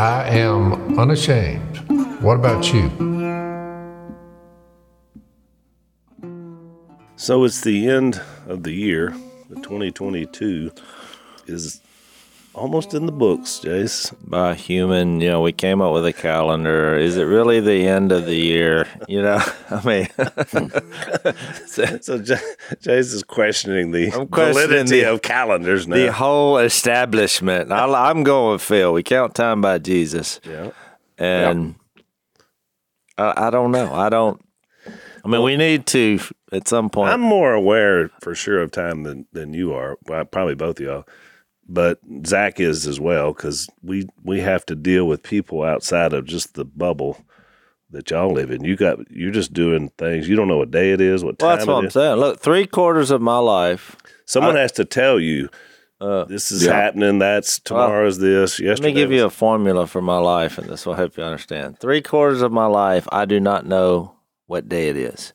I am unashamed. What about you? So it's the end of the year. The 2022 is almost in the books, Jase. by human, you know, we came up with a calendar. Is it really the end of the year? You know, I mean, So J- Jase is questioning the I'm questioning validity the- of calendars now. the whole establishment. I, I'm going with Phil. We count time by Jesus, yeah. and I, I don't know. I don't. I mean, we need to at some point. I'm more aware for sure of time than, than you are. Well, probably both of y'all. But Zach is as well because we we have to deal with people outside of just the bubble that y'all live in. You got you're just doing things. You don't know what day it is, what well, time that's what it I'm is. saying. Look, three quarters of my life. Someone has to tell you Uh, this is Yeah. happening. That's tomorrow's this. Let me give you a formula for my life, and this will help you understand. Three quarters of my life, I do not know what day it is.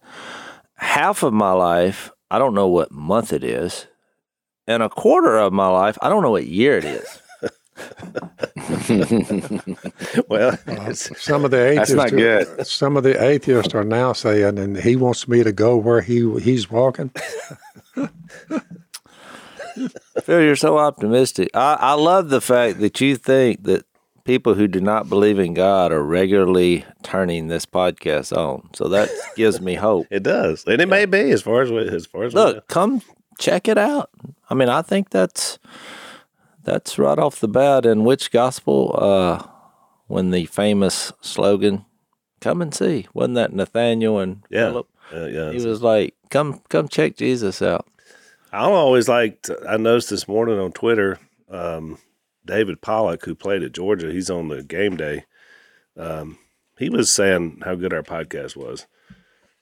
Half of my life, I don't know what month it is. And a quarter of my life, I don't know what year it is. well. Uh, some of the atheists, not are- good. Some of the atheists are now saying, and he wants me to go where he he's walking. Phil, you're so optimistic. I, I love the fact that you think that people who do not believe in God are regularly turning this podcast on. So that gives me hope. It does, and it may be as far as we, as far as we. Look, come check it out. I mean, I think that's that's right off the bat in which gospel uh when the famous slogan come and see wasn't that Nathaniel and Yeah. Philip? Uh, yeah, He was like, "Come, come check Jesus out." I always liked. I noticed this morning on Twitter, um, David Pollack, who played at Georgia, he's on the game day. Um, he was saying how good our podcast was,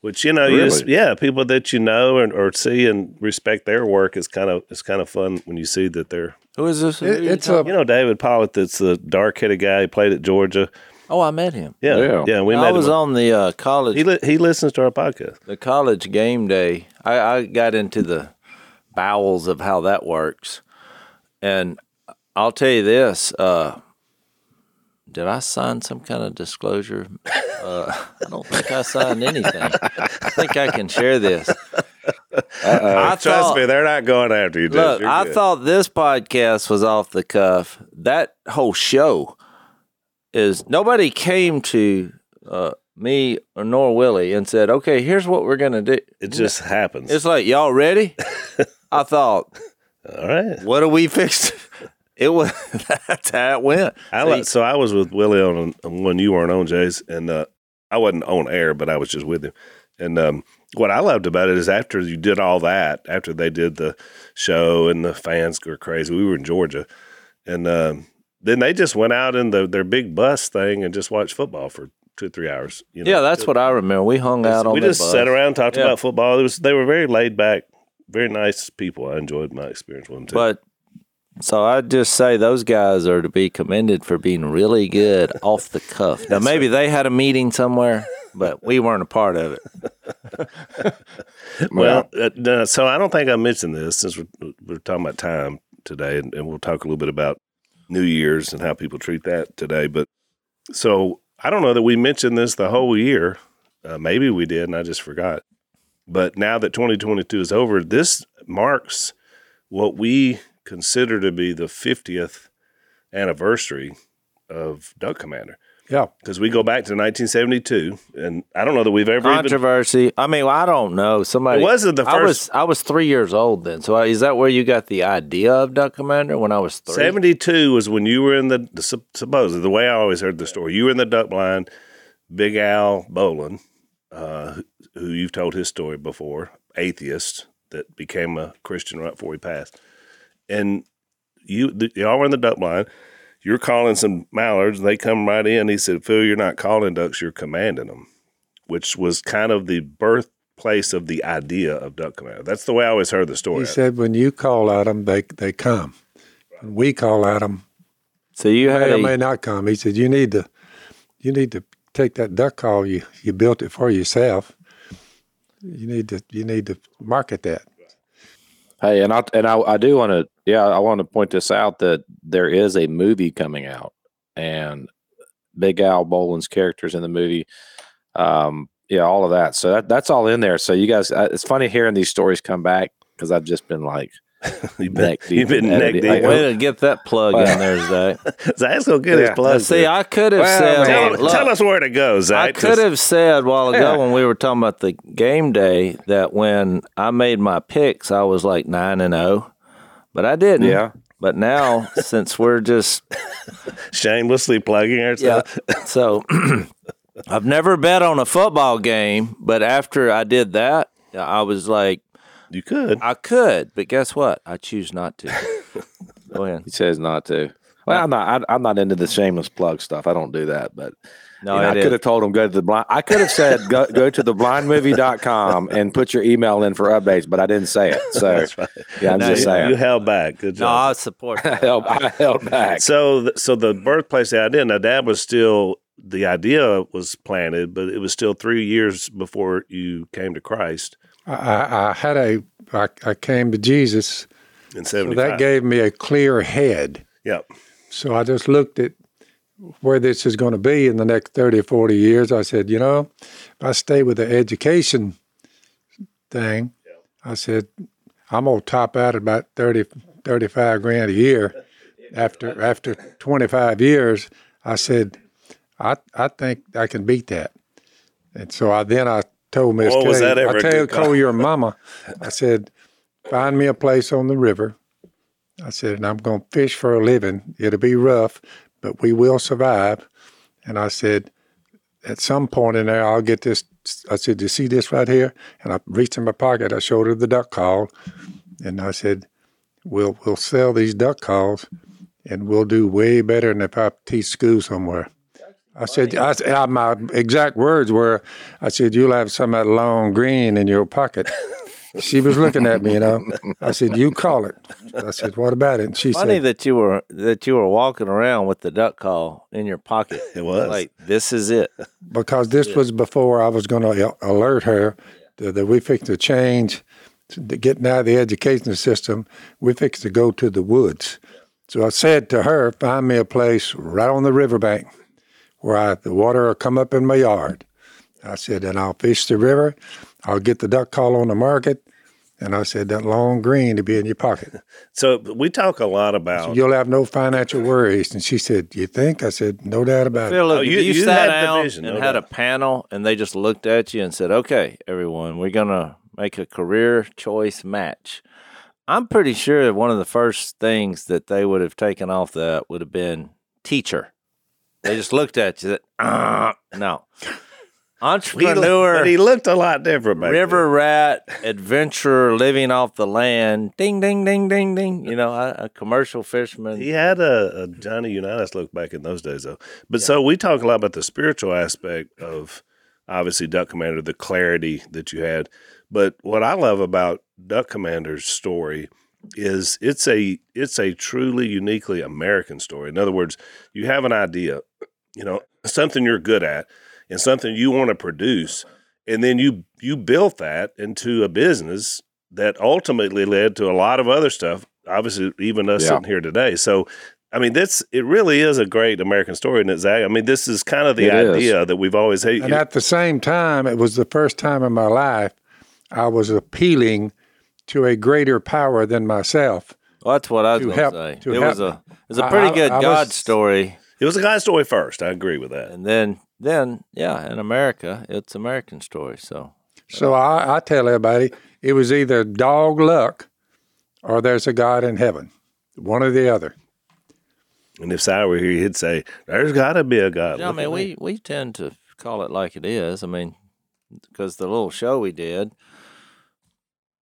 which you know, you just, yeah, people that you know and or see and respect their work is kind of it's kind of fun when you see that they're Who is this? It- it's talking- you know David Pollack, that's the dark headed guy. He played at Georgia. oh, I met him. Yeah, yeah, Yeah. we I met was him. on the uh, college he li- he listens to our podcast. the college game day, I, I got into the bowels of how that works. And I'll tell you this, uh, did I sign some kind of disclosure? Uh, I don't think I signed anything. I think I can share this. I Trust thought- me, they're not going after you. Look, You're I good. thought this podcast was off the cuff. That whole show is nobody came to uh, me or nor Willie and said, "Okay, here's what we're gonna do." it just happens. It's like y'all ready? I thought, All right. what do we fix? It was that's how it went. I like, so I was with Willie on, on when you weren't on, Jase, and uh, I wasn't on air, but I was just with him. And um, what I loved about it is after you did all that, after they did the show and the fans were crazy, we were in Georgia, and um, then they just went out in the, their big bus thing and just watched football for two or three hours. You know? yeah, that's what I remember. We hung out on we just bus. sat around talked Yeah. about football. It was they were very laid back, very nice people. I enjoyed my experience with them too. But so I'd just say those guys are to be commended for being really good off the cuff. Now maybe they had a meeting somewhere, but we weren't a part of it. Well, uh, so I don't think I mentioned this since we're, we're talking about time today, and, and we'll talk a little bit about New Year's and how people treat that today. But so I don't know that we mentioned this the whole year. Uh, maybe we did, and I just forgot. But now that 2022 is over, this marks what we consider to be the 50th anniversary of Duck Commander. Yeah, Because we go back to 1972, and I don't know that we've ever even Controversy. I mean, I don't know. Somebody It wasn't the I was first- I was three years old then. So is that where you got the idea of Duck Commander when I was three? 72 was when you were in the, the supposedly the way I always heard the story. You were in the duck blind. Big Al Bolin, uh, who- who you've told his story before, atheist that became a Christian right before he passed, and you the, y'all were in the duck blind. You're calling some mallards, and they come right in. He said, "Phil, you're not calling ducks; you're commanding them," which was kind of the birthplace of the idea of duck commander. That's the way I always heard the story. he said when you call at them, they they come. When we call at them, So you had may or a, may not come. He said you need to you need to take that duck call you you built it for yourself. You need to you need to market that. Hey, and I and I, I do want to yeah I want to point this out that there is a movie coming out and Big Al Boland's characters in the movie. Um, yeah, all of that. So that, that's all in there. So you guys, uh, it's funny hearing these stories come back because I've just been like You've been, neck deep you've been in neck editing. deep. Like, Way to get that plug in there, Zach. Zach's gonna get Yeah. his plug. See, I could have Well, said. man, tell, look, tell us where to go, I could have said a while ago Yeah. when we were talking about the game day that when I made my picks, I was like nine and zero, but I didn't. Yeah. But now, since we're just shamelessly plugging yeah, ourselves. so I've never bet on a football game, but after I did that, I was like, You could. I could, but guess what? I choose not to. Go ahead. he says not to. Well, I'm not. I, I'm not into the shameless plug stuff. I don't do that. But No, you I could is. have told him go to the blind. I could have said go, go to the blindmovie.com and put your email in for updates, but I didn't say it. So yeah, I'm No, just you- saying. You held back. Good No, job. I support I that. held, I held back. So, so the birthplace the idea. Now, Dad was still the idea was planted, but it was still three years before you came to Christ I, I, I had a, I, I came to Jesus, in so seventy that gave me a clear head. Yep. So I just looked at where this is going to be in the next 30 or 40 years. I said, you know, if I stay with the education thing, I said, I'm going to top out at about 30, 35 grand a year. After after 25 years, I said, I, I think I can beat that. And so I then I told Miss Boy, was Kay, that ever I tell, call. your mama, I said, find me a place on the river. I said, and I'm going to fish for a living. It'll be rough, but we will survive. And I said, at some point in there, I'll get this. I said, you see this right here? And I reached in my pocket. I showed her the duck call, and I said, we'll we'll sell these duck calls, and we'll do way better than if I teach school somewhere. I said, I, uh, my exact words were, I said, you'll have some of that long green in your pocket. She was looking at me, you know. I said, you call it. I said, what about it? And she Funny said, that you were that you were walking around with the duck call in your pocket. It was. like this is it. because this was before I was going to alert her that, that we fixed to change, to getting out of the education system. We fixed to go to the woods. So I said to her, find me a place right on the riverbank where I, the water will come up in my yard. I said, and I'll fish the river. I'll get the duck call on the market. And I said, that long green to be in your pocket. So we talk a lot about. You'll have no financial worries. And she said, you think? I said, no doubt about it. Phil, Oh, you- you, you sat had down vision, and no had a panel and they just looked at you and said, "Okay, everyone, we're gonna make a career choice match." I'm pretty sure that one of the first things that they would have taken off that would have been teacher. They just looked at you. Said, uh, no, He entrepreneur. but he looked a lot different back River rat, adventurer, living off the land. Ding, ding, ding, ding, ding. You know, a, a commercial fisherman. He had a, a Johnny Unitas look back in those days, though. But so we talk a lot about the spiritual aspect of obviously Duck Commander, the clarity that you had. But what I love about Duck Commander's story is it's a it's a truly uniquely American story. In other words, you have an idea, you know, something you're good at and something you want to produce, and then you you built that into a business that ultimately led to a lot of other stuff. Obviously, even us Yeah. sitting here today. So, I mean, this it really is a great American story, and it's I mean, this is kind of the It is. idea that we've always had. And at the same time, it was the first time in my life I was appealing to a greater power than myself. Well, that's what I was To going to help- say. to It was a it was a I- pretty I- good I God was- story, It was a guy's story first. I agree with that. and then then yeah, in America, it's American story. So So I, I tell everybody it was either dog luck or there's a God in heaven, one or the other. And if Si were here, he'd say, "There's got to be a God." yeah, I mean, at me. we we tend to call it like it is. I mean, because the little show we did,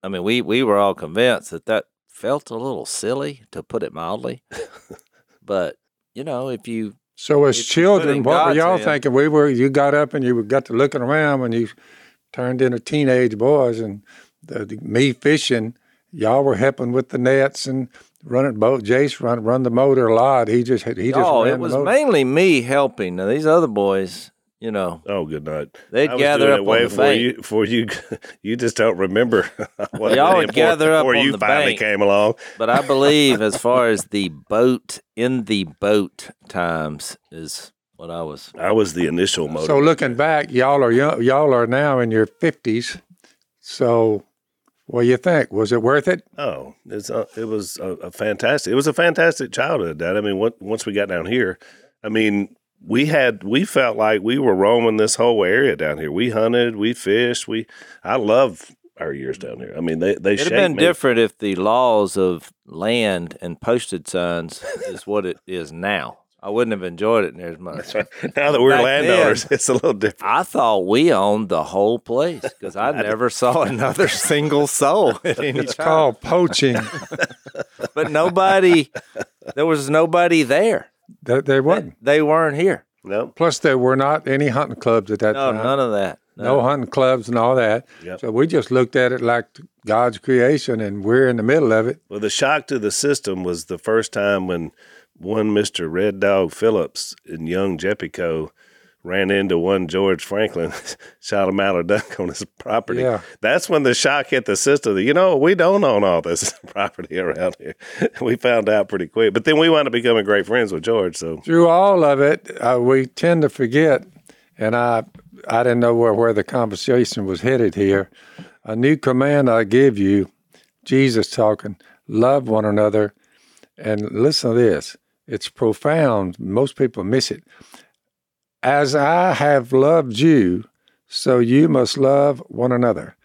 I mean, we we were all convinced that that felt a little silly, to put it mildly. but you know, if you So as If you put it children, what were y'all hand- thinking? We were you got up and you got to looking around when you turned into teenage boys and the, the, me fishing, y'all were helping with the nets and running boat. Jase run run the motor a lot. He just he just oh, it was mainly me helping. Now these other boys, you know, Oh, good night. they'd I was gather doing up it on the before bank. you. Before you, you just don't remember. what Y'all would gather up before on you the finally bank. came along. But I believe, as far as the boat in the boat times, is what I was. I was the initial motor. So looking back, y'all are young, y'all are now in your fifties. So, what do you think? Was it worth it? Oh, it's a, it was a, a fantastic. It was a fantastic childhood, Dad. I mean, what, once we got down here, I mean, we had we felt like we were roaming this whole area down here. We hunted, we fished. We I love our years down here. I mean, they they It'd have been me. different if the laws of land and posted signs is what it is now. I wouldn't have enjoyed it near as much. Now that we're Back landowners, it's a little different. I thought we owned the whole place because I never saw another single soul It's time. called poaching. But nobody, there was nobody there. There, there wasn't. They weren't here. No, Plus, there were not any hunting clubs at that No, time. none of that. no hunting clubs and all that. Yep. So we just looked at it like God's creation, and we're in the middle of it. Well, the shock to the system was the first time when one Mister Red Dog Phillips in young Jeppico ran into one George Franklin, shot him out of duck on his property. Yeah. That's when the shock hit the system. You know, we don't own all this property around here. we found out pretty quick, but then we wound up becoming great friends with George. So Through all of it, uh, we tend to forget, and I, I didn't know where, where the conversation was headed here. A new command I give you, Jesus talking, love one another. And listen to this it's profound. Most people miss it. As I have loved you, so you must love one another.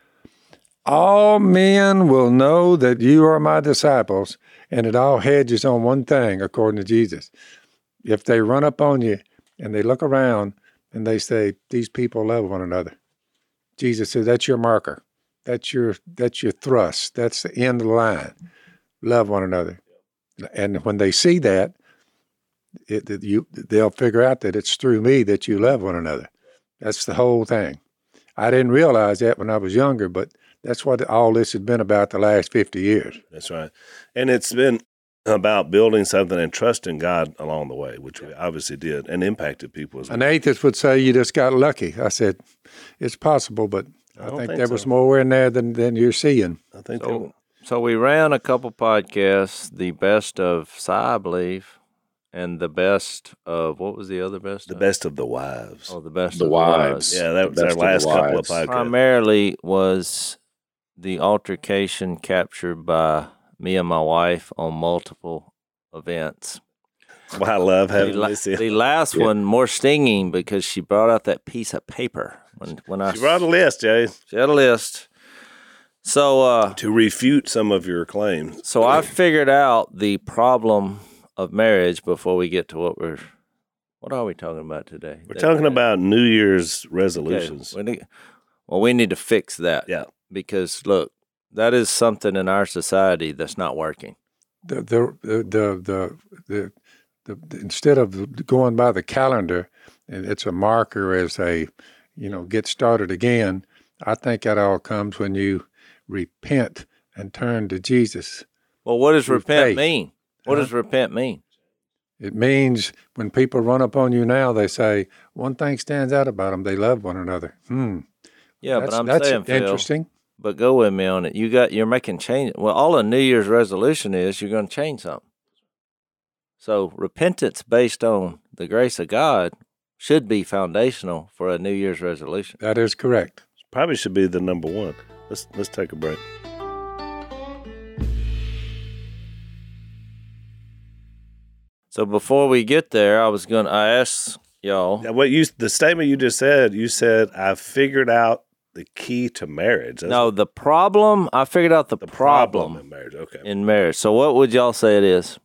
All men will know that you are my disciples, and it all hedges on one thing, according to Jesus. If they run up on you and they look around and they say, These people love one another, Jesus says, That's your marker. That's your that's your thrust. That's the end of the line. Love one another. And when they see that, it, that you they'll figure out that it's through me that you love one another. That's the whole thing. I didn't realize that when I was younger, but that's what all this has been about the last 50 years. that's right. And it's been about building something and trusting God along the way, which we obviously did and impacted people as well. An atheist would say you just got lucky. I said, it's possible, but I, don't think, think there so. was more in there than, than you're seeing. I think So, so we ran a couple podcasts, the best of Psy, I believe, and the best of what was the other best? the of? best of the wives. Oh, the best The of wives. the wives. yeah, that was Best our of the last couple of wives. podcasts. Primarily was the altercation captured by me and my wife on multiple events. That's why I love The, having la- this. the last Yeah. one more stinging because she brought out that piece of paper when when I She brought a list, Jay, she had a list. So uh, to refute some of your claims. so I figured out the problem of marriage before we get to what we're what are we talking about today? We're talking about New Year's resolutions. Okay, we need- well, we need to fix that. Yeah. Because look, that is something in our society that's not working. The, the, the, the, the, the, the, instead of going by the calendar, and it's a marker as a, you know, get started again, I think that all comes when you repent and turn to Jesus. Well, what does repent faith. mean? What does repent mean? It means when people run up on you now, they say, one thing stands out about them, they love one another. Hmm. Yeah, that's, but I'm that's saying, Phil, interesting. but go with me on it. You got you're making change. Well, all a New Year's resolution is you're going to change something. So repentance based on the grace of God should be foundational for a New Year's resolution. That is correct. Probably should be the number one. Let's let's take a break. So before we get there, I was going to ask y'all. Now, what you the statement you just said? You said I figured out the key to marriage. That's No, the problem. I figured out the, the problem, problem in marriage. Okay. in marriage. So what would y'all say it is?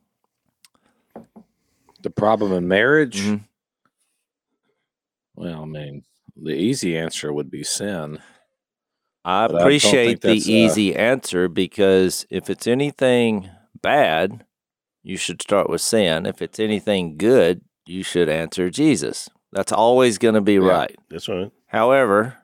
The problem in marriage. Mhm. Well, I mean, the easy answer would be sin. I But I appreciate think the that's, uh, easy answer because if it's anything bad, you should start with sin. If it's anything good, you should answer Jesus. That's always going to be Yeah. right. That's right. However,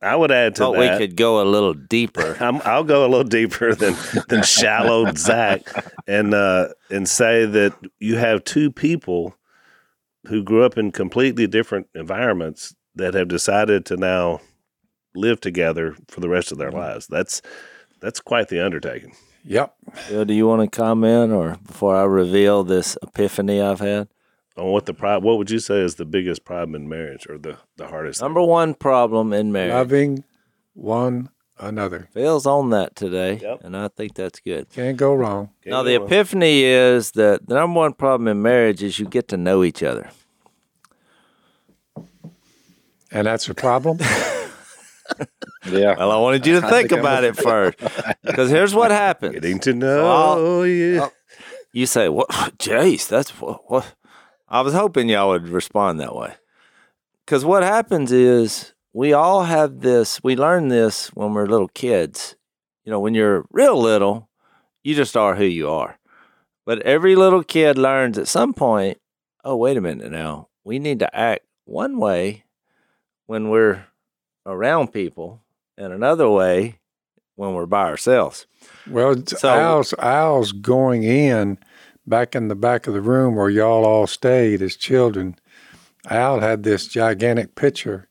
I would add to thought that. we could go a little deeper. I'm, I'll go a little deeper than than shallow Zach, and uh, and say that you have two people who grew up in completely different environments that have decided to now live together for the rest of their lives. That's that's quite the undertaking. Yep. Bill, do you want to comment, or before I reveal this epiphany I've had? On what the problem? What would you say is the biggest problem in marriage, or the the hardest? thing? Number one problem in marriage. Loving one another. Phil's on that today, Yep. and I think that's good. Can't go wrong. Okay, now, the well, epiphany is that the number one problem in marriage is you get to know each other. And that's a problem. Yeah. Well, I wanted you to think about it first, because here's what happens. getting to know I'll- you. I'll- You say, "What, Jase? That's what." what? I was hoping y'all would respond that way, because what happens is we all have this. We learn this when we're little kids. You know, when you're real little, you just are who you are. But every little kid learns at some point. Oh, wait a minute now. We need to act one way when we're around people, and another way when we're by ourselves. Well, So- Al's, Al's going in back in the back of the room where y'all all stayed as children. Al had this gigantic picture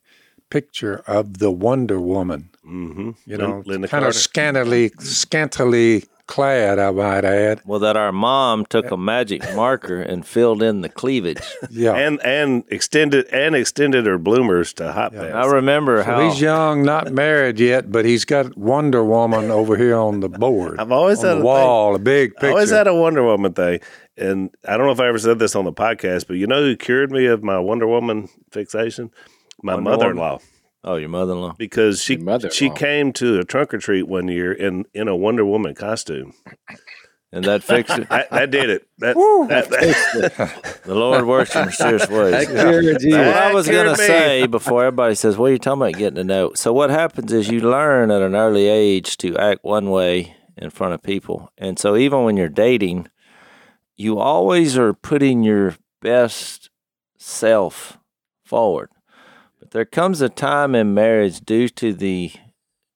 picture of the Wonder Woman. Mm-hmm. You know, Lynda kind Carter. of scantily scantily clad, I might add. Well, that our mom took a magic marker and filled in the cleavage. Yeah. and and extended and extended her bloomers to hot Yeah. I remember So how he's young, not married yet, but he's got Wonder Woman over here on the board. I've always on had the a thing- wall, a big I picture. always had a Wonder Woman thing, and I don't know if I ever said this on the podcast, but you know who cured me of my Wonder Woman fixation? My mother-in-law, oh your mother-in-law. because she she came to a trunk or treat one year in in a Wonder Woman costume. And that fixed it. That, that did it. That, that, that- The Lord works in mysterious ways. cured you. What I was going to say before everybody says, "What are you talking about getting to know?" So what happens is you learn at an early age to act one way in front of people, and so even when you're dating, you always are putting your best self forward. But there comes a time in marriage due to the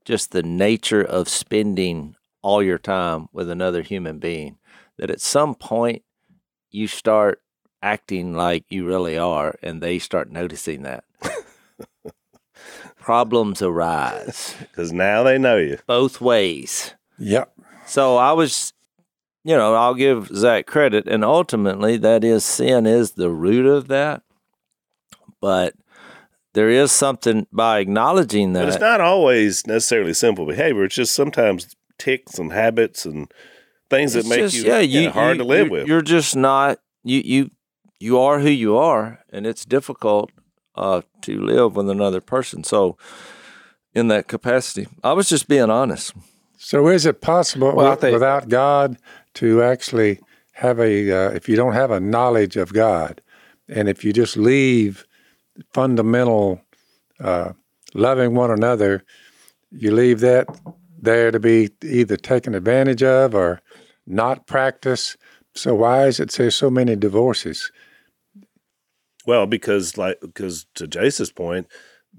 just the nature of spending all your time with another human being that at some point you start acting like you really are and they start noticing that. Problems arise because now they know you. both ways. Yep. So I was, you know, I'll give Zach credit, and ultimately that is sin is the root of that. But there is something by acknowledging that. But it's not always necessarily simple behavior. It's just sometimes ticks and habits and things that make just- you yeah, yeah, you, hard you- to live you- with. You're just not you you you are who you are, and it's difficult uh, to live with another person. So, in that capacity, I was just being honest. So is it possible Well, I wi- think- without God to actually have a, uh, if you don't have a knowledge of God, and if you just leave fundamental uh, loving one another, you leave that there to be either taken advantage of or not practiced. So why is it there's so many divorces? Well, because like because to Jase's point,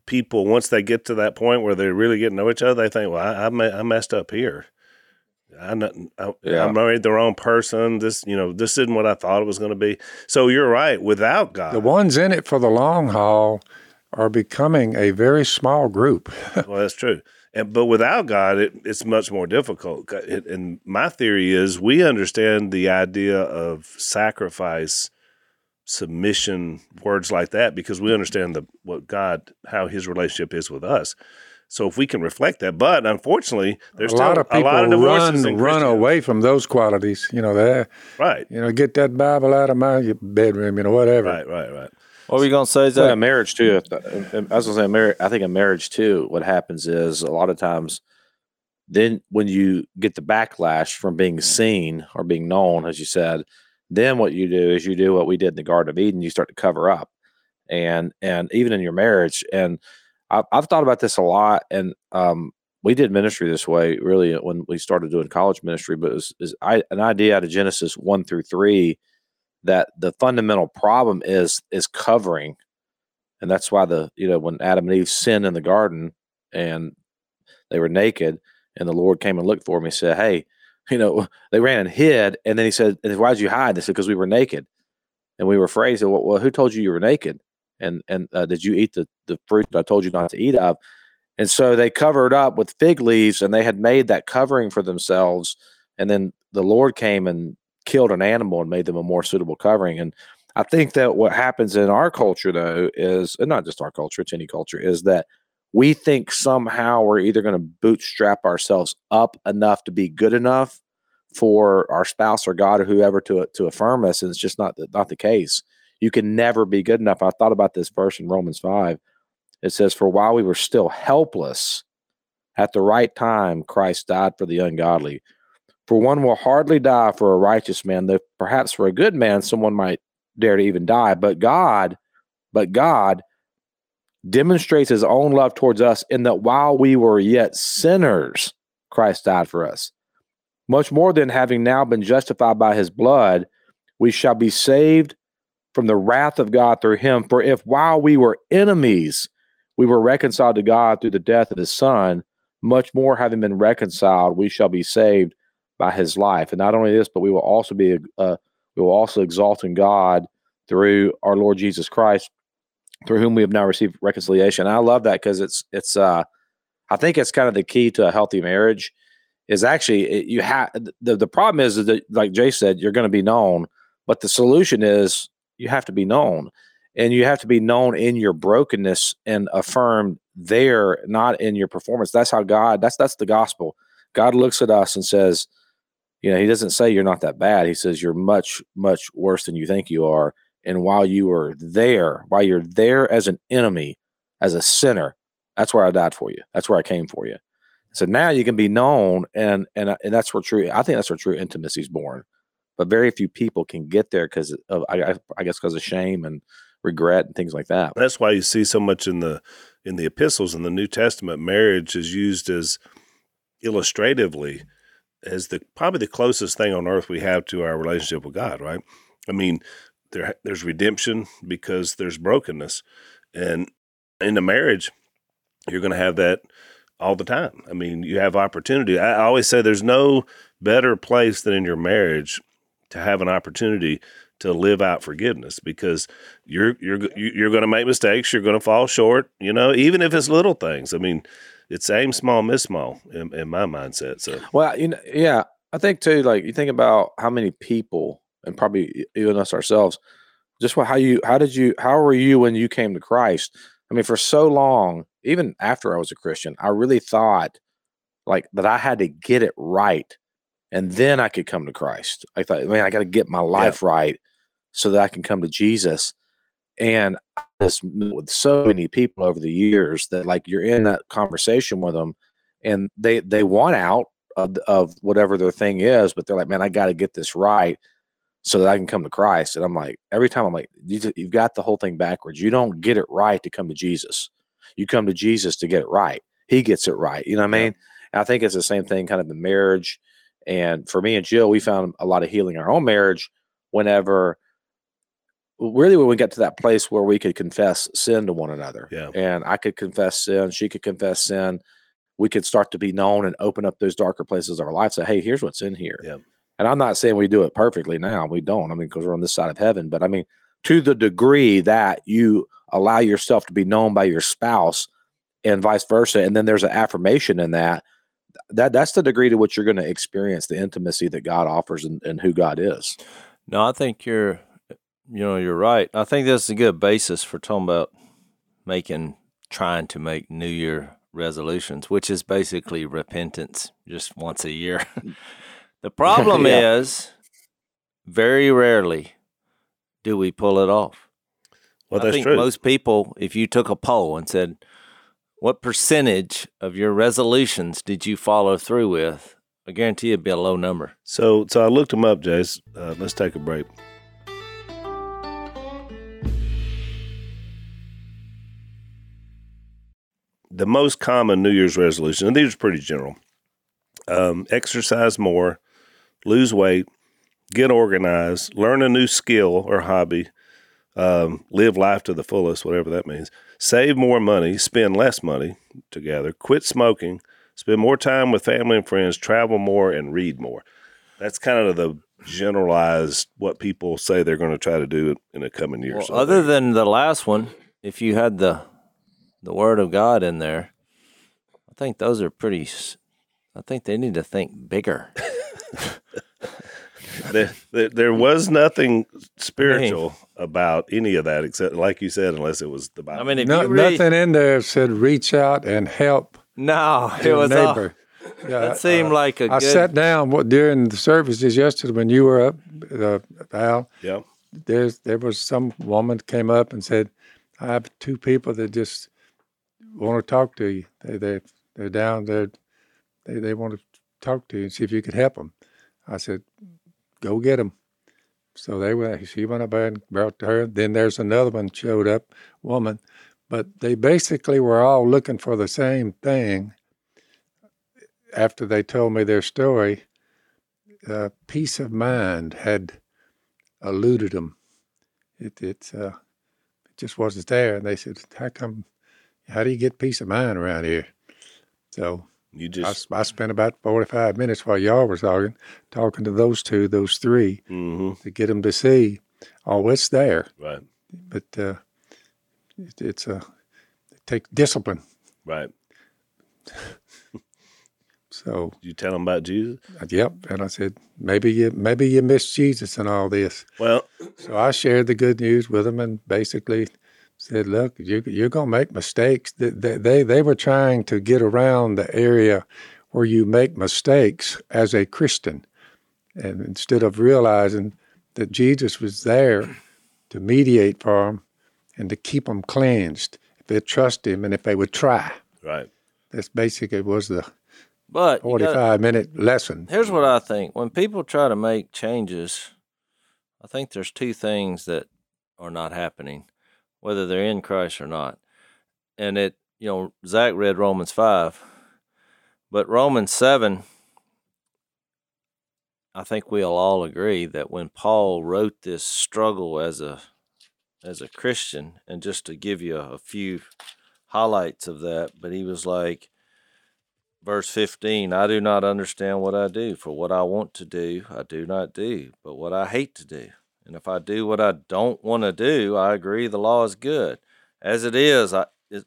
people once they get to that point where they really get to know each other, they think, "Well, I I messed up here. I, not, I Yeah. I married the wrong person. This you know this isn't what I thought it was going to be." So you're right. Without God, The ones in it for the long haul are becoming a very small group. well, that's true. And, but without God, it, it's much more difficult. It, and my theory is we understand the idea of sacrifice, submission, words like that, because we understand the what God, how His relationship is with us. So if we can reflect that, but unfortunately, there's a still lot of people a lot of divorces run run away from those qualities. You know, they Right, you know get that Bible out of my bedroom. You know, whatever. right, right, right. What were you gonna say, So in a marriage too, if the- I was gonna say, marriage. I think in marriage too, what happens is a lot of times, then when you get the backlash from being seen or being known, as you said, then what you do is you do what we did in the Garden of Eden. You start to cover up, and and even in your marriage, and I've, I've thought about this a lot, and um, we did ministry this way really when we started doing college ministry, but it was is I, an idea out of Genesis one through three that the fundamental problem is is covering and that's why the you know when adam and eve sinned in the garden and they were naked and the lord came and looked for them and said hey you know they ran and hid and then he said "Why did you hide? They said because we were naked and we were afraid. Said well, well who told you you were naked And and uh, did you eat the the fruit that I told you not to eat of? And so they covered up with fig leaves, and they had made that covering for themselves. And then the Lord came and killed an animal and made them a more suitable covering. And I think that what happens in our culture, though, is and not just our culture; it's any culture, is that we think somehow we're either going to bootstrap ourselves up enough to be good enough for our spouse or God or whoever to to affirm us, and it's just not the, not the case. You can never be good enough. I thought about this verse in Romans five. It says, "For while we were still helpless, at the right time, Christ died for the ungodly. For one will hardly die for a righteous man, though perhaps for a good man, someone might dare to even die. But God, but God." demonstrates his own love towards us in that while we were yet sinners, Christ died for us. Much more than having now been justified by his blood, we shall be saved from the wrath of God through him. For if while we were enemies, we were reconciled to God through the death of his son, much more having been reconciled, we shall be saved by his life. And not only this, but we will also be uh, we will also exalt in God through our Lord Jesus Christ, through whom we have now received reconciliation. And I love that because it's it's uh I think it's kind of the key to a healthy marriage is actually it, you have the, the problem is that like Jay said you're going to be known but the solution is you have to be known and you have to be known in your brokenness and affirmed there not in your performance. That's how God that's that's the gospel. God looks at us and says you know he doesn't say you're not that bad. He says you're much much worse than you think you are. And while you are there while you're there as an enemy as a sinner that's where I died for you. That's where I came for you. So now you can be known, and and and that's where true. I think that's where true intimacy is born. But very few people can get there because of I, I guess because of shame and regret and things like that. That's why you see so much in the in the epistles in the New Testament. Marriage is used as illustratively as the probably the closest thing on earth we have to our relationship with God. Right? I mean, there there's redemption because there's brokenness, and in a marriage, you're going to have that all the time. I mean, you have opportunity. I always say there's no better place than in your marriage to have an opportunity to live out forgiveness because you're you're you're going to make mistakes, you're going to fall short, you know, even if it's little things. I mean, it's aim small, miss small in, in my mindset. So, well, you know, yeah, I think too. Like you think about how many people, and probably even us ourselves, just how you, how did you, how were you when you came to Christ? I mean, for so long, even after I was a Christian, I really thought like that I had to get it right and then I could come to Christ. I thought, man, I got to get my life yeah. right so that I can come to Jesus. And this with so many people over the years that like you're in that conversation with them and they they want out of, of whatever their thing is, but they're like, man, I got to get this right so that I can come to Christ. And I'm like, every time I'm like, you, have got the whole thing backwards. You don't get it right to come to Jesus. You come to Jesus to get it right. He gets it right. You know what I mean? Yeah. I think it's the same thing kind of in marriage. And for me and Jill, we found a lot of healing in our own marriage whenever really when we got to that place where we could confess sin to one another. Yeah. And I could confess sin, she could confess sin. We could start to be known and open up those darker places of our life. Say, hey, here's what's in here. Yeah. And I'm not saying we do it perfectly now. We don't. I mean, because we're on this side of heaven. But I mean, to the degree that you allow yourself to be known by your spouse and vice versa, and then there's an affirmation in that, that that's the degree to which you're going to experience the intimacy that God offers and, and who God is. No, I think you're, you know, you're right. I think that's a good basis for talking about making, trying to make New Year resolutions, which is basically repentance just once a year. The problem yeah. is, very rarely do we pull it off. Well, I that's think true. most people, if you took a poll and said, "What percentage of your resolutions did you follow through with?" I guarantee it'd be a low number. So, so I looked them up, Jase. Uh, let's take a break. The most common New Year's resolution, and these are pretty general: um, exercise more, lose weight, get organized, learn a new skill or hobby, um, live life to the fullest, whatever that means, save more money, spend less money together, quit smoking, spend more time with family and friends, travel more, and read more. That's kind of the generalized what people say they're going to try to do in the coming years. Well, other than the last one, if you had the the Word of God in there, I think those are pretty. I think they need to think bigger. there, there, there was nothing spiritual about any of that except, like you said, unless it was the Bible. I mean, if No, you read, nothing in there said reach out and help no, it your was all. Yeah, that seemed uh, like a I good. I sat down what- during the services yesterday when you were up, uh, Al. yeah, There's there was some woman came up and said, "I have two people that just want to talk to you. They they they're down there. They they want to talk to you and see if you could help them." I said, "Go get them." So they went. She went up and brought to her. Then there's another one showed up, woman, but they basically were all looking for the same thing. After they told me their story, uh, peace of mind had eluded them. It it uh, it just wasn't there, and they said, "How come? How do you get peace of mind around here?" So you I, just s- I spent about forty five minutes while y'all were talking, talking to those two, those three, hmm to get them to see, oh, it's there, right, but uh, it, it's a it takes discipline. right. So Did you tell them about Jesus? uh, yep, and I said maybe you maybe you missed Jesus and all this. Well, So I shared the good news with them and basically said, "Look, you, you're going to make mistakes." They, they- they they were trying to get around the area where you make mistakes as a Christian, and instead of realizing that Jesus was there to mediate for them and to keep them cleansed, if they trust Him and if they would try. right. That's basically was the but you gotta- 45 minute lesson. Here's what I think. When people try to make changes, I think there's two things that are not happening, whether they're in Christ or not. And it, you know, Zach read Romans 5, but Romans 7, I think we'll all agree that when Paul wrote this struggle as a as a Christian, and just to give you a, a few highlights of that, but he was like, verse 15 i do not understand what i do for what i want to do i do not do but what i hate to do and if i do what i don't want to do i agree the law is good. As it is i it,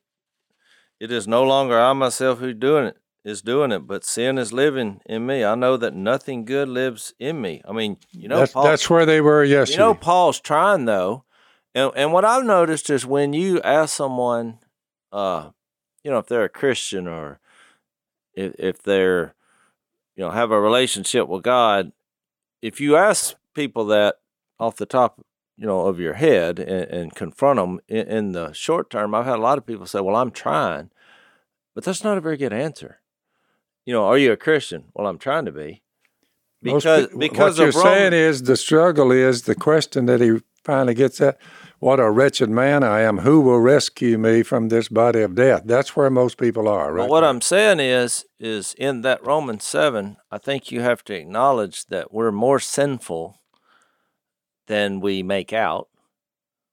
it is no longer i myself who doing it is doing it but sin is living in me. I know that nothing good lives in me. I mean you know that's, Paul, that's where they were yesterday. you know, Paul's trying though, and and what I've noticed is when you ask someone, uh, you know, if they're a Christian or if if they're, you know, have a relationship with God, if you ask people that off the top, you know, of your head and, and confront them in, in the short term, I've had a lot of people say, "Well, I'm trying," but that's not a very good answer. You know, are you a Christian? Well, I'm trying to be. Because because what you're Roman- saying is the struggle is the question that he finally gets at what a wretched man I am. Who will rescue me from this body of death? That's where most people are, right? What there. I'm saying is, is in that Romans seven, I think you have to acknowledge that we're more sinful than we make out.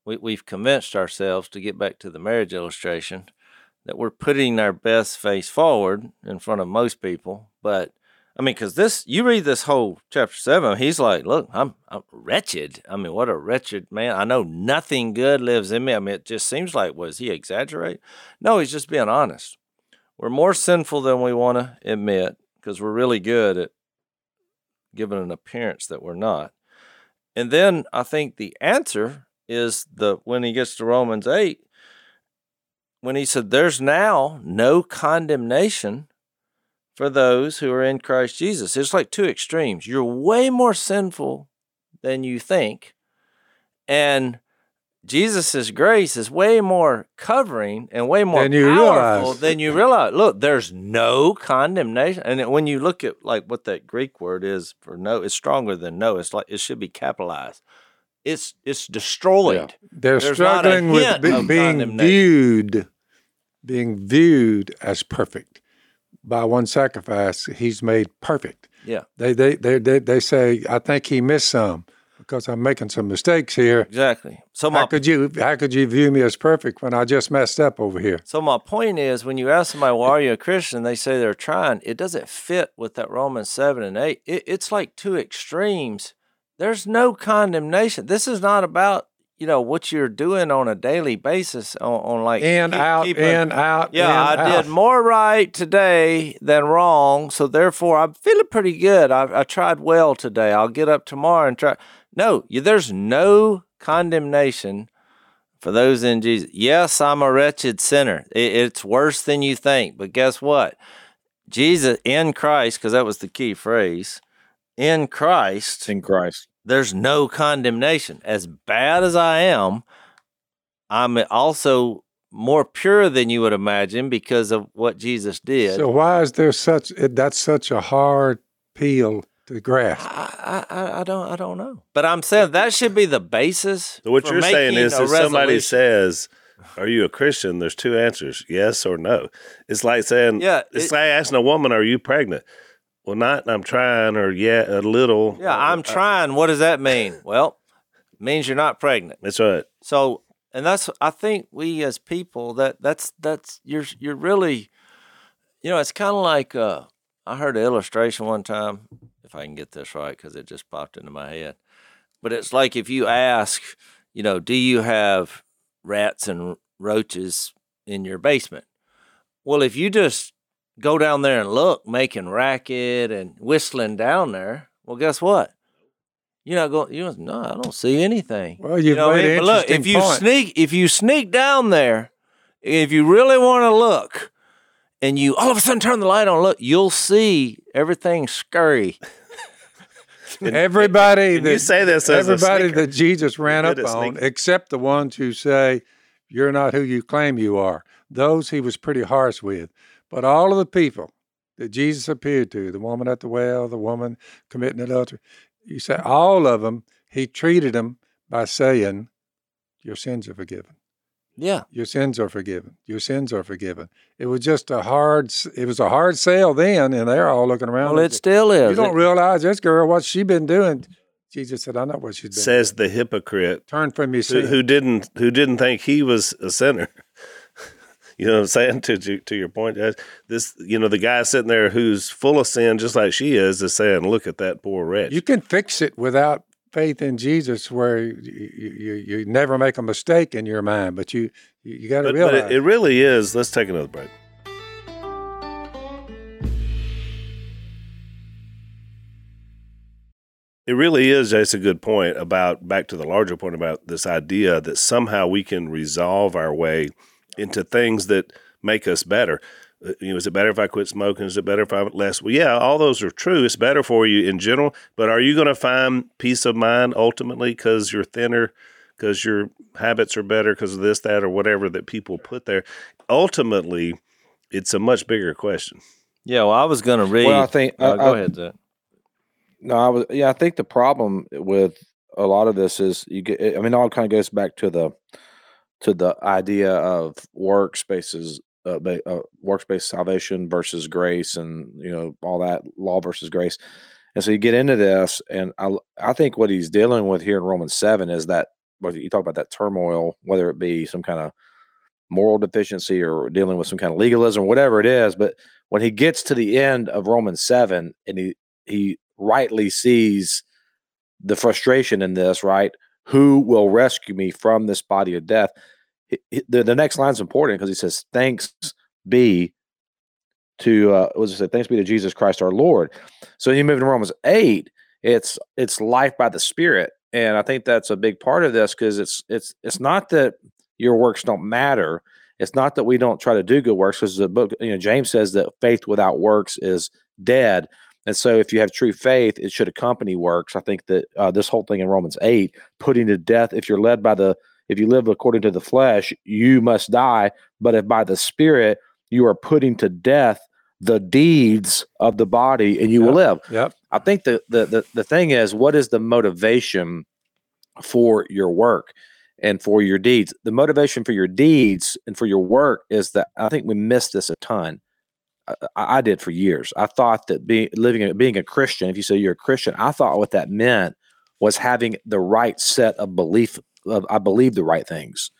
We, we've convinced ourselves to get back to the marriage illustration that we're putting our best face forward in front of most people. But I mean, because this, you read this whole chapter seven, he's like, "Look, I'm, I'm wretched. I mean, what a wretched man. I know nothing good lives in me. I mean, it just seems like was he exaggerate? No, he's just being honest we're more sinful than we want to admit because we're really good at giving an appearance that we're not. And then I think the answer is the when he gets to Romans 8 when he said there's now no condemnation for those who are in Christ Jesus. It's like two extremes. You're way more sinful than you think and Jesus' grace is way more covering and way more Than you powerful realize. than you realize. Look, there's no condemnation. And when you look at like what that Greek word is for no, it's stronger than no. It's like it should be capitalized. It's it's destroyed. They're There's struggling with be- being viewed, being viewed as perfect by one sacrifice. He's made perfect. Yeah. They they they they, they say, I think he missed some because I'm making some mistakes here. Exactly. So my How could you how could you view me as perfect when I just messed up over here? So my point is, when you ask somebody, "Why are you a Christian?" they say they're trying. It doesn't fit with that Romans seven and eight. It, it's like two extremes. There's no condemnation. This is not about you know what you're doing on a daily basis on, on like In, keep- out, keeping- in, out. Yeah, in, I out. did more right today than wrong, so therefore I'm feeling pretty good. I, I tried well today. I'll get up tomorrow and try. No, you, there's no condemnation for those in Jesus. Yes, I'm a wretched sinner. It, it's worse than you think, but guess what? Jesus in Christ, because that was the key phrase. In Christ, in Christ. there's no condemnation. As bad as I am, I'm also more pure than you would imagine because of what Jesus did. So why is there such? That's such a hard peel to grasp. I, I, I- I don't I don't know, but I'm saying that should be the basis. So what for you're saying is, a if somebody says, "Are you a Christian?" There's two answers: yes or no. It's like saying, Yeah, it's it- like asking a woman, "Are you pregnant?" Well, not. I'm trying, or yeah, a little. "Yeah, I'm trying." What does that mean? Well, it means you're not pregnant. That's right. So, and that's I think we as people that that's that's you're you're really, you know, it's kind of like uh, I heard an illustration one time, if I can get this right because it just popped into my head. But it's like if you ask, you know, do you have rats and roaches in your basement? Well, if you just go down there and look, making racket and whistling down there, well, guess what? You're not going. You know, no, I don't see anything. Well, you've know what I made mean? an But look, if you point. sneak, if you sneak down there, if you really want to look, and you all of a sudden turn the light on, look, you'll see everything scurry. Everybody And you that say this everybody that Jesus ran up on, except the ones who say you're not who you claim you are. Those he was pretty harsh with. But all of the people that Jesus appeared to, the woman at the well, the woman committing adultery, you say all of them, he treated them by saying, "Your sins are forgiven." Yeah, Your sins are forgiven. Your sins are forgiven. It was just a hard. It was a hard sale then, and they're all looking around. well, it still say, is. You don't It- realize this girl what she been doing. Jesus said, "I know what she's been." Says doing. the hypocrite turn from your who, sin. who didn't who didn't think he was a sinner. you know what I'm saying? To to, to your point, Judge, this you know the guy sitting there who's full of sin, just like she is, is saying, "Look at that poor wretch." You can fix it without faith in Jesus, where you, you, you never make a mistake in your mind, but you you, got to but, but realize. it, it really is. Let's take another break. It really is, Jase, a good point about back to the larger point about this idea that somehow we can resolve our way into things that make us better. Uh, You know, is it better if I quit smoking? Is it better if I less? Well, yeah, all those are true. It's better for you in general, but are you going to find peace of mind ultimately because you're thinner, because your habits are better, because of this, that, or whatever that people put there? Ultimately, it's a much bigger question. yeah, well, I was going to read. Well, I think Uh, I- go I- ahead, Zach. No, I was yeah. I think the problem with a lot of this is you get. I mean, it all kind of goes back to the to the idea of workspaces, uh, uh, workspace salvation versus grace, and you know all that law versus grace. And so you get into this, and I I think what he's dealing with here in Romans seven is that you talk about that turmoil, whether it be some kind of moral deficiency or dealing with some kind of legalism, whatever it is, but when he gets to the end of Romans seven, and he he rightly sees the frustration in this, right? Who will rescue me from this body of death? The, the next line's important because he says, Thanks be to uh does it say? Thanks be to Jesus Christ our Lord. So you move to Romans 8, it's it's life by the Spirit. And I think that's a big part of this because it's it's it's not that your works don't matter. It's not that we don't try to do good works because the book, you know, James says that faith without works is dead. And so, if you have true faith, it should accompany works. I think that uh, this whole thing in Romans 8, putting to death, if you're led by the, if you live according to the flesh, you must die. But if by the Spirit, you are putting to death the deeds of the body and you will live. yep. I think the, the the the thing is, what is the motivation for your work and for your deeds? The motivation for your deeds and for your work is that I think we miss this a ton. I, I did for years. I thought that being living being a Christian, if you say you're a Christian, I thought what that meant was having the right set of belief. I believe the right things,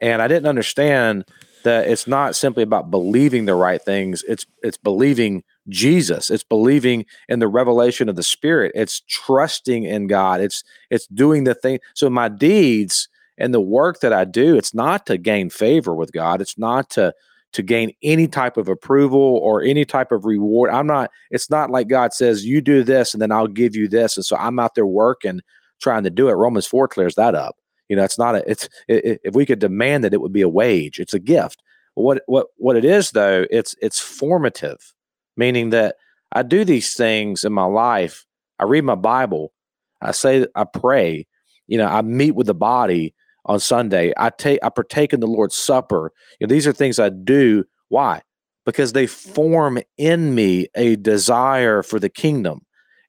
and I didn't understand that it's not simply about believing the right things. It's it's believing Jesus. It's believing in the revelation of the Spirit. It's trusting in God. It's it's doing the thing. So my deeds And the work that I do, it's not to gain favor with God. It's not to to gain any type of approval or any type of reward. I'm not, it's not like God says, you do this and then I'll give you this. And so I'm out there working, trying to do it. Romans 4 clears that up. You know, it's not a, it's, it, if we could demand that it would be a wage, it's a gift. What, what, what it is though, it's, it's formative, meaning that I do these things in my life. I read my Bible. I say, I pray, you know, I meet with the body on Sunday. I take I partake in the Lord's Supper. You know, these are things I do. Why? Because they form in me a desire for the kingdom.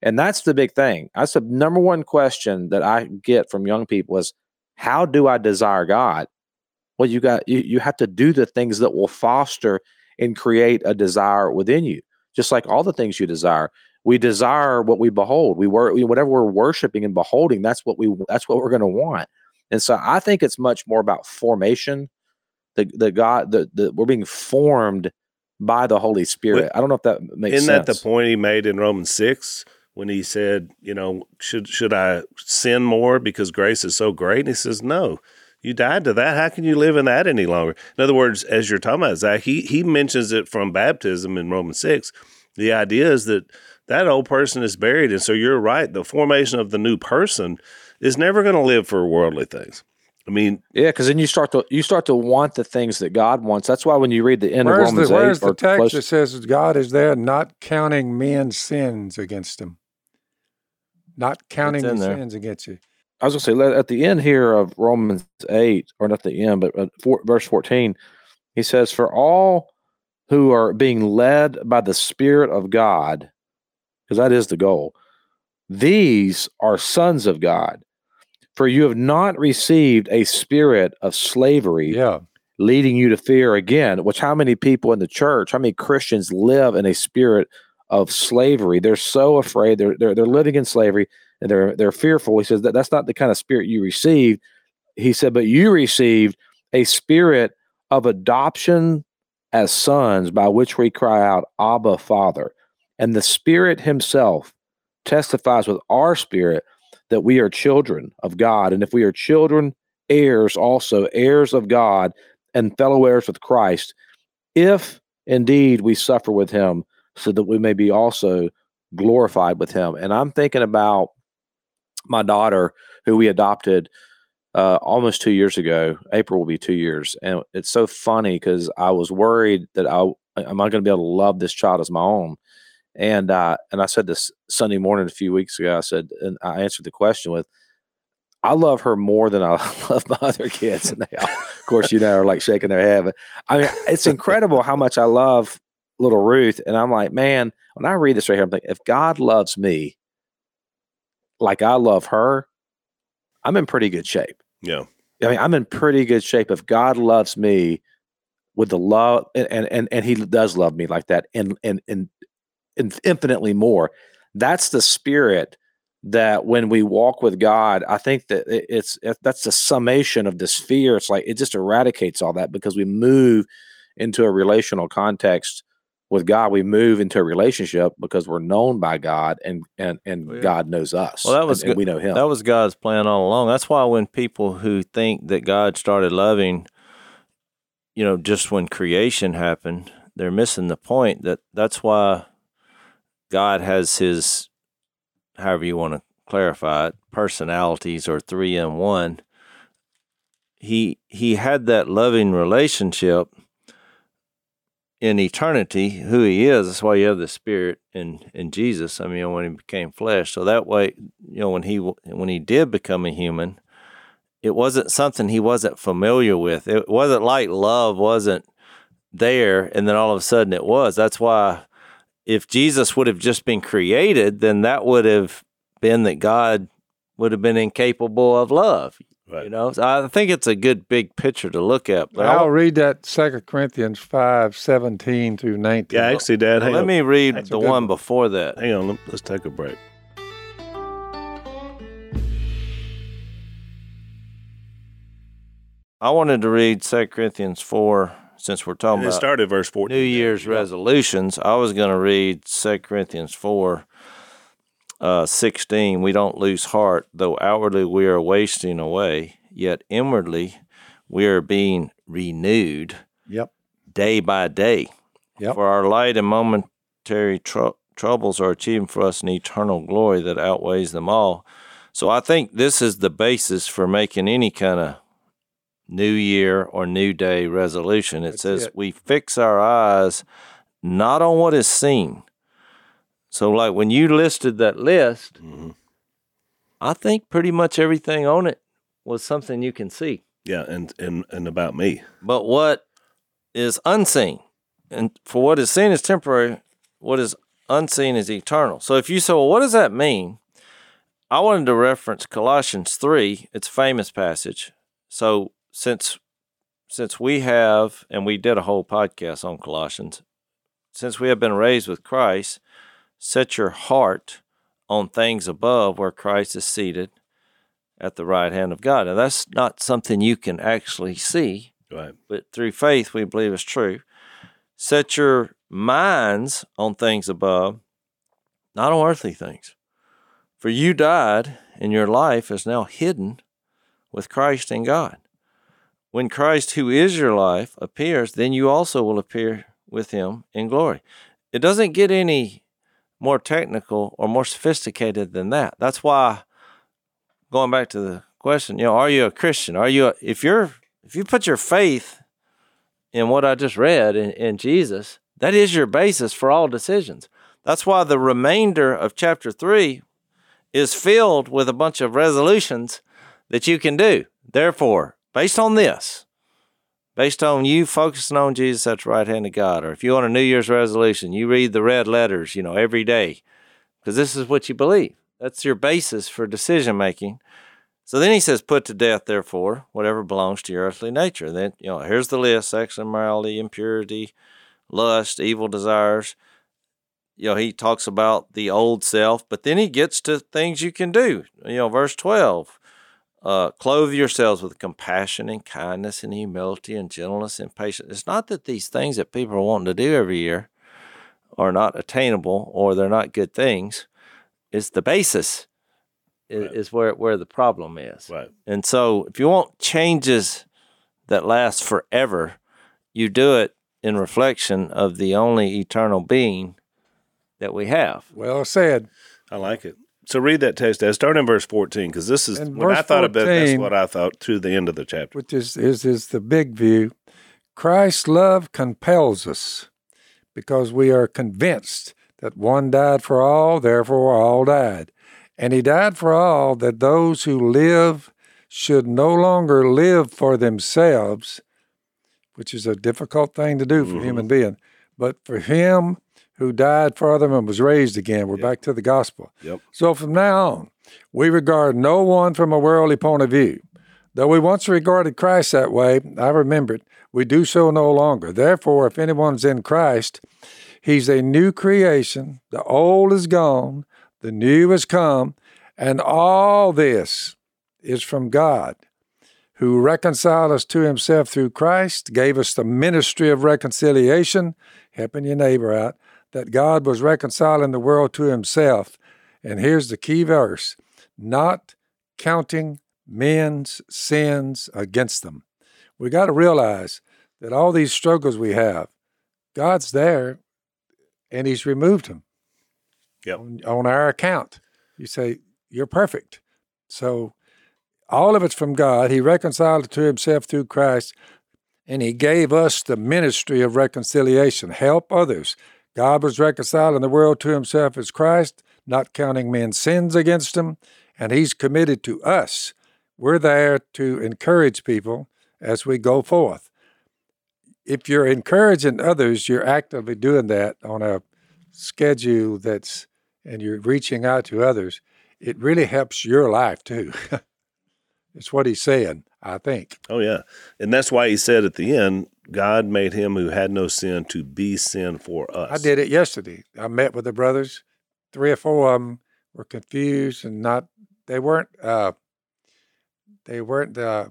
And that's the big thing. That's the number one question that I get from young people is how do I desire God? Well, you got you, you have to do the things that will foster and create a desire within you. Just like all the things you desire. We desire what we behold. We were whatever we're worshiping and beholding, that's what we that's what we're going to want. And so I think it's much more about formation. The the God the, the we're being formed by the Holy Spirit. I don't know if that makes Isn't sense. that the point he made in Romans six when he said, you know, should should I sin more because grace is so great? And he says, no. You died to that. How can you live in that any longer? In other words, as you're talking about Zach, he he mentions it from baptism in Romans six. The idea is that that old person is buried, and so you're right. The formation of the new person is never going to live for worldly things. I mean, Yeah, because then you start to you start to want the things that God wants. That's why when you read the end Where's of the, Romans where's eight the text close, that says God is there not counting men's sins against them? Not counting there. sins against you. I was going to say at the end here of Romans eight, or not the end, but uh, four, verse fourteen, he says, "For all who are being led by the Spirit of God, because that is the goal, these are sons of God. For you have not received a spirit of slavery." Yeah. leading you to fear again, which how many people in the church, how many Christians live in a spirit of slavery? They're so afraid. They're they're, they're living in slavery and they're they're fearful. He says that that's not the kind of spirit you received. He said, but you received a spirit of adoption as sons by which we cry out, Abba, Father. And the Spirit Himself testifies with our spirit that we are children of God. And if we are children, heirs also, heirs of God, and fellow heirs with Christ, if indeed we suffer with him, so that we may be also glorified with him. And I'm thinking about my daughter, who we adopted uh, almost two years ago. April will be two years, and it's so funny because I was worried that I am I going to be able to love this child as my own. And uh, and I said this Sunday morning a few weeks ago. I said, and I answered the question with, I love her more than I love my other kids. And they, all, of course, you know, are like shaking their head. But I mean, it's incredible how much I love little Ruth. And I'm like, man, when I read this right here, I'm like, if God loves me like I love her, I'm in pretty good shape. yeah. I mean, I'm in pretty good shape. If God loves me with the love, and and and, He does love me like that, and and and, and infinitely more. That's the spirit that when we walk with God, I think that it's it, that's the summation of this fear. It's like it just eradicates all that because we move into a relational context with God. We move into a relationship because we're known by God, and and and Well, yeah. God knows us. Well, that was and, and we know Him. That was God's plan all along. That's why when people who think that God started loving, you know, just when creation happened, they're missing the point that that's why God has his, however you want to clarify it, personalities or three in one. He he had that loving relationship in eternity, who he is. That's why you have the Spirit in in Jesus. I mean, when he became flesh, so that way, you know, when he when he did become a human, it wasn't something he wasn't familiar with. It wasn't like love wasn't there, and then all of a sudden it was. That's why, if Jesus would have just been created, then that would have been that God would have been incapable of love. Right. You know, so I think it's a good big picture to look at. But I I'll read that Second Corinthians five seventeen through nineteen. Yeah, actually, Dad, hang let on. me read That's the one one. before that. hang on. let- Let's take a break. I wanted to read 2 Corinthians 4 since we're talking And it about started verse 14. New Year's resolutions. I was going to read 2 Corinthians 4 uh, 16. We don't lose heart, though outwardly we are wasting away. yet inwardly we are being renewed Yep. day by day. Yep. For our light and momentary trou- troubles are achieving for us an eternal glory that outweighs them all. So I think this is the basis for making any kind of new year or new day resolution. It That's says it. we fix our eyes not on what is seen. So, like when you listed that list, Mhm. I think pretty much everything on it was something you can see. Yeah, and and and about me. But what is unseen, and for what is seen is temporary, what is unseen is eternal. So if you say, well, what does that mean? I wanted to reference Colossians 3, it's a famous passage. So since since we have, and we did a whole podcast on Colossians, since we have been raised with Christ, set your heart on things above where Christ is seated at the right hand of God. Now that's not something you can actually see, Right. but through faith we believe is true. Set your minds on things above, not on earthly things. For you died, and your life is now hidden with Christ in God. When Christ, who is your life, appears, then you also will appear with him in glory. It doesn't get any more technical or more sophisticated than that. That's why, going back to the question, you know, are you a Christian? Are you, a, if you're, if you put your faith in what I just read in, in Jesus, that is your basis for all decisions. That's why the remainder of chapter three is filled with a bunch of resolutions that you can do. Therefore, based on this, based on you focusing on Jesus at the right hand of God, or if you want a New Year's resolution, you read the red letters, you know, every day, because this is what you believe. That's your basis for decision making. So then he says, Put to death, therefore, whatever belongs to your earthly nature. Then, you know, here's the list sexual immorality, impurity, lust, evil desires. You know, he talks about the old self, but then he gets to things you can do. You know, verse 12 uh, clothe yourselves with compassion and kindness and humility and gentleness and patience. It's not that these things that people are wanting to do every year are not attainable or they're not good things. It's the basis is, Right. is where where the problem is. Right. And so, if you want changes that last forever, you do it in reflection of the only eternal being that we have. Well said. I like it. So read that text. Start in verse 14 because this is In when I thought about it, that's what I thought to the end of the chapter. which is, is, is the big view. Christ's love compels us because we are convinced that one died for all, therefore all died. And he died for all that those who live should no longer live for themselves, which is a difficult thing to do for a human mm-hmm. being, but for him who died for them and was raised again. We're back to the gospel. Yep. So from now on, we regard no one from a worldly point of view. Though we once regarded Christ that way, I remember it, we do so no longer. Therefore, if anyone's in Christ, he's a new creation. The old is gone, the new has come, and all this is from God, who reconciled us to himself through Christ, gave us the ministry of reconciliation, helping your neighbor out, that God was reconciling the world to himself. And here's the key verse not counting men's sins against them. We got to realize that all these struggles we have, God's there and He's removed them Yep. on, on our account. You say, You're perfect. So all of it's from God. He reconciled it to Himself through Christ, and He gave us the ministry of reconciliation. Help others. God was reconciling the world to Himself as Christ, not counting men's sins against Him, and He's committed to us. We're there to encourage people as we go forth. If you're encouraging others, you're actively doing that on a schedule that's, and you're reaching out to others. It really helps your life too. it's what he's saying, I think. Oh, yeah. And that's why he said at the end, God made him who had no sin to be sin for us. I did it yesterday. I met with the brothers. Three or four of them were confused and not. They weren't. Uh, they weren't uh,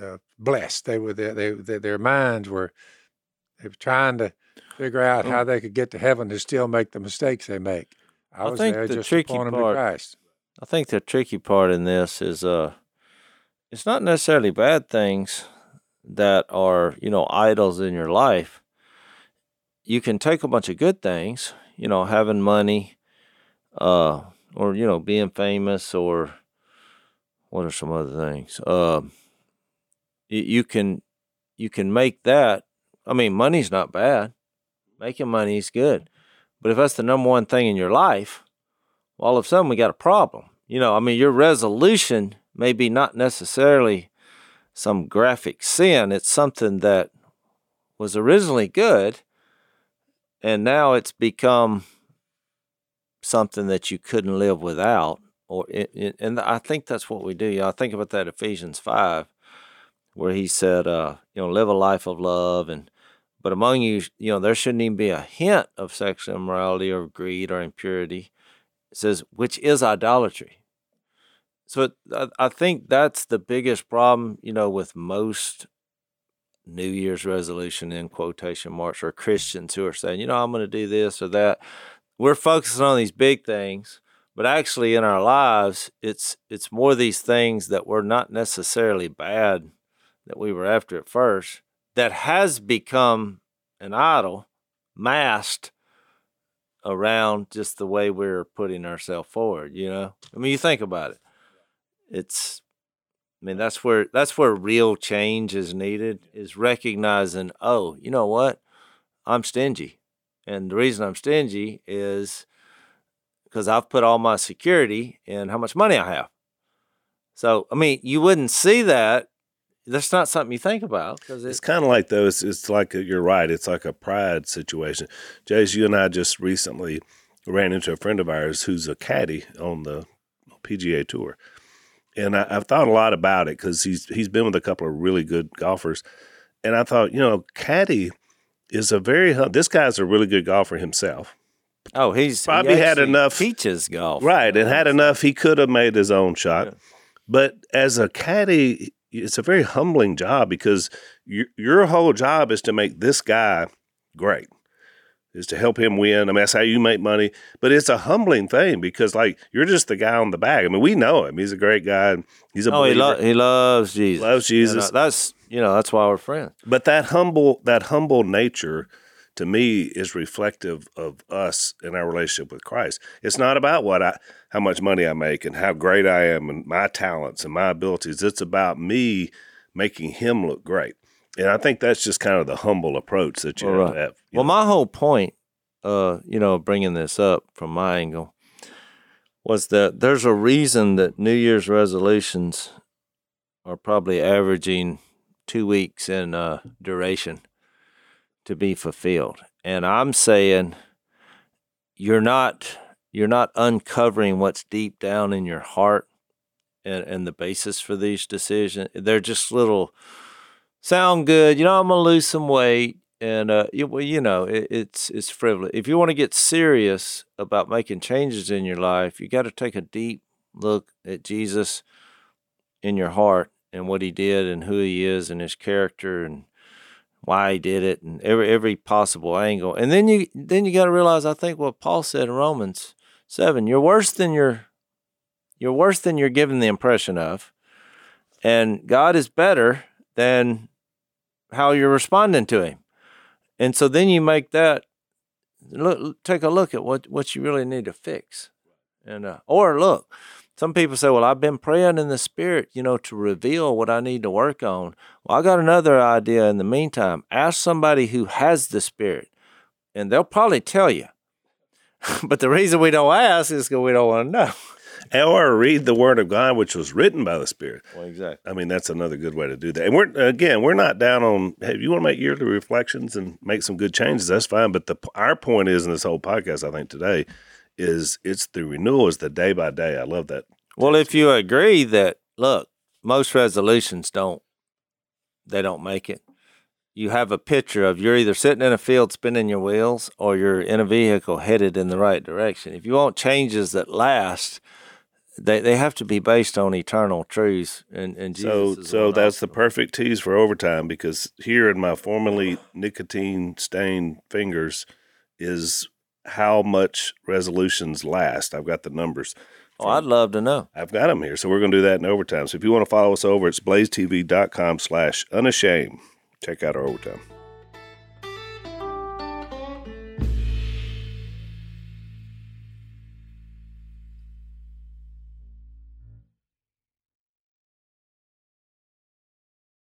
uh, blessed. They were. They, they, they, their minds were. They were trying to figure out how they could get to heaven to still make the mistakes they make. I, I was think there the just tricky to part- to Christ. I think the tricky part in this is uh it's not necessarily bad things that are you know idols in your life. You can take a bunch of good things, you know, having money, uh, or you know, being famous, or what are some other things? Uh, you, can you can make that. I mean, money's not bad. Making money is good, but if that's the number one thing in your life, well, all of a sudden we got a problem. You know, I mean, your resolution may be not necessarily some graphic sin. It's something that was originally good, and now it's become something that you couldn't live without. Or and I think that's what we do. I think about that Ephesians five, where he said, uh, you know, live a life of love, and but among you, you know, there shouldn't even be a hint of sexual immorality or greed or impurity. It says, which is idolatry. So I, I think that's the biggest problem, you know, with most New Year's resolution in quotation marks or Christians who are saying, you know, I'm going to do this or that. We're focusing on these big things, but actually in our lives, it's it's more these things that were not necessarily bad that we were after at first that has become an idol masked around just the way we're putting ourselves forward, you know? I mean, you think about it. It's I mean, that's where that's where real change is needed is recognizing, oh, you know what? I'm stingy. And the reason I'm stingy is because I've put all my security in how much money I have. So, I mean, you wouldn't see that. That's not something you think about because It's kind of like though. It's it's like a, you're right. It's like a pride situation. Jase, you and I just recently ran into a friend of ours who's a caddy on the PGA Tour, and I, I've thought a lot about it because he's he's been with a couple of really good golfers, and I thought you know caddy is a very this guy's a really good golfer himself, oh, he's he Probably had actually enough- teaches golf, right? And had enough. He could have made his own shot, Yeah. but as a caddy, it's a very humbling job because your your whole job is to make this guy great. Is to help him win. I mean, that's how you make money. But it's a humbling thing because, like, you're just the guy on the bag. I mean, we know him. He's a great guy. He's a Oh, he, believer. lo- he loves Jesus. Loves You know, Jesus. that's you know that's why we're friends. But that humble that humble nature to me is reflective of us and our relationship with Christ. It's not about what I how much money I make and how great I am and my talents and my abilities. It's about me making him look great. And I think that's just kind of the humble approach that you have right. have. you Well, know. my whole point, uh, you know, bringing this up from my angle, was that there's a reason that New Year's resolutions are probably averaging two weeks in uh, duration to be fulfilled, and I'm saying you're not you're not uncovering what's deep down in your heart and, and the basis for these decisions. They're just little sound good. You know, I'm gonna lose some weight, and uh, you, well, you know, it, it's it's frivolous. If you want to get serious about making changes in your life, you got to take a deep look at Jesus in your heart and what He did and who He is and His character and why He did it and every every possible angle. And then you then you got to realize, I think what Paul said in Romans seven, you're worse than you're you're worse than you're given the impression of, and God is better than how you're responding to him. And so then you make that look take a look at what what you really need to fix. And uh, or look, some people say, "Well, I've been praying in the spirit, you know, to reveal what I need to work on." Well, I got another idea in the meantime. Ask somebody who has the spirit, and they'll probably tell you. but the reason we don't ask is because we don't want to know. or read the Word of God, which was written by the Spirit. Well, exactly. I mean, that's another good way to do that. And we're again, we're not down on. Hey, if you want to make yearly reflections and make some good changes, that's fine. But the our point is in this whole podcast, I think today, is it's the renewal is the day by day. I love that. Well, if you agree that look, most resolutions don't they don't make it. You have a picture of you're either sitting in a field spinning your wheels or you're in a vehicle headed in the right direction. If you want changes that last, they they have to be based on eternal truths and and Jesus So, so that's the perfect tease for overtime because here in my formerly nicotine stained fingers is how much resolutions last. I've got the numbers Oh, I'd love to know. I've got them here, so we're going to do that in overtime. So if you want to follow us over, it's blazetv.com slash unashamed. Check out our overtime.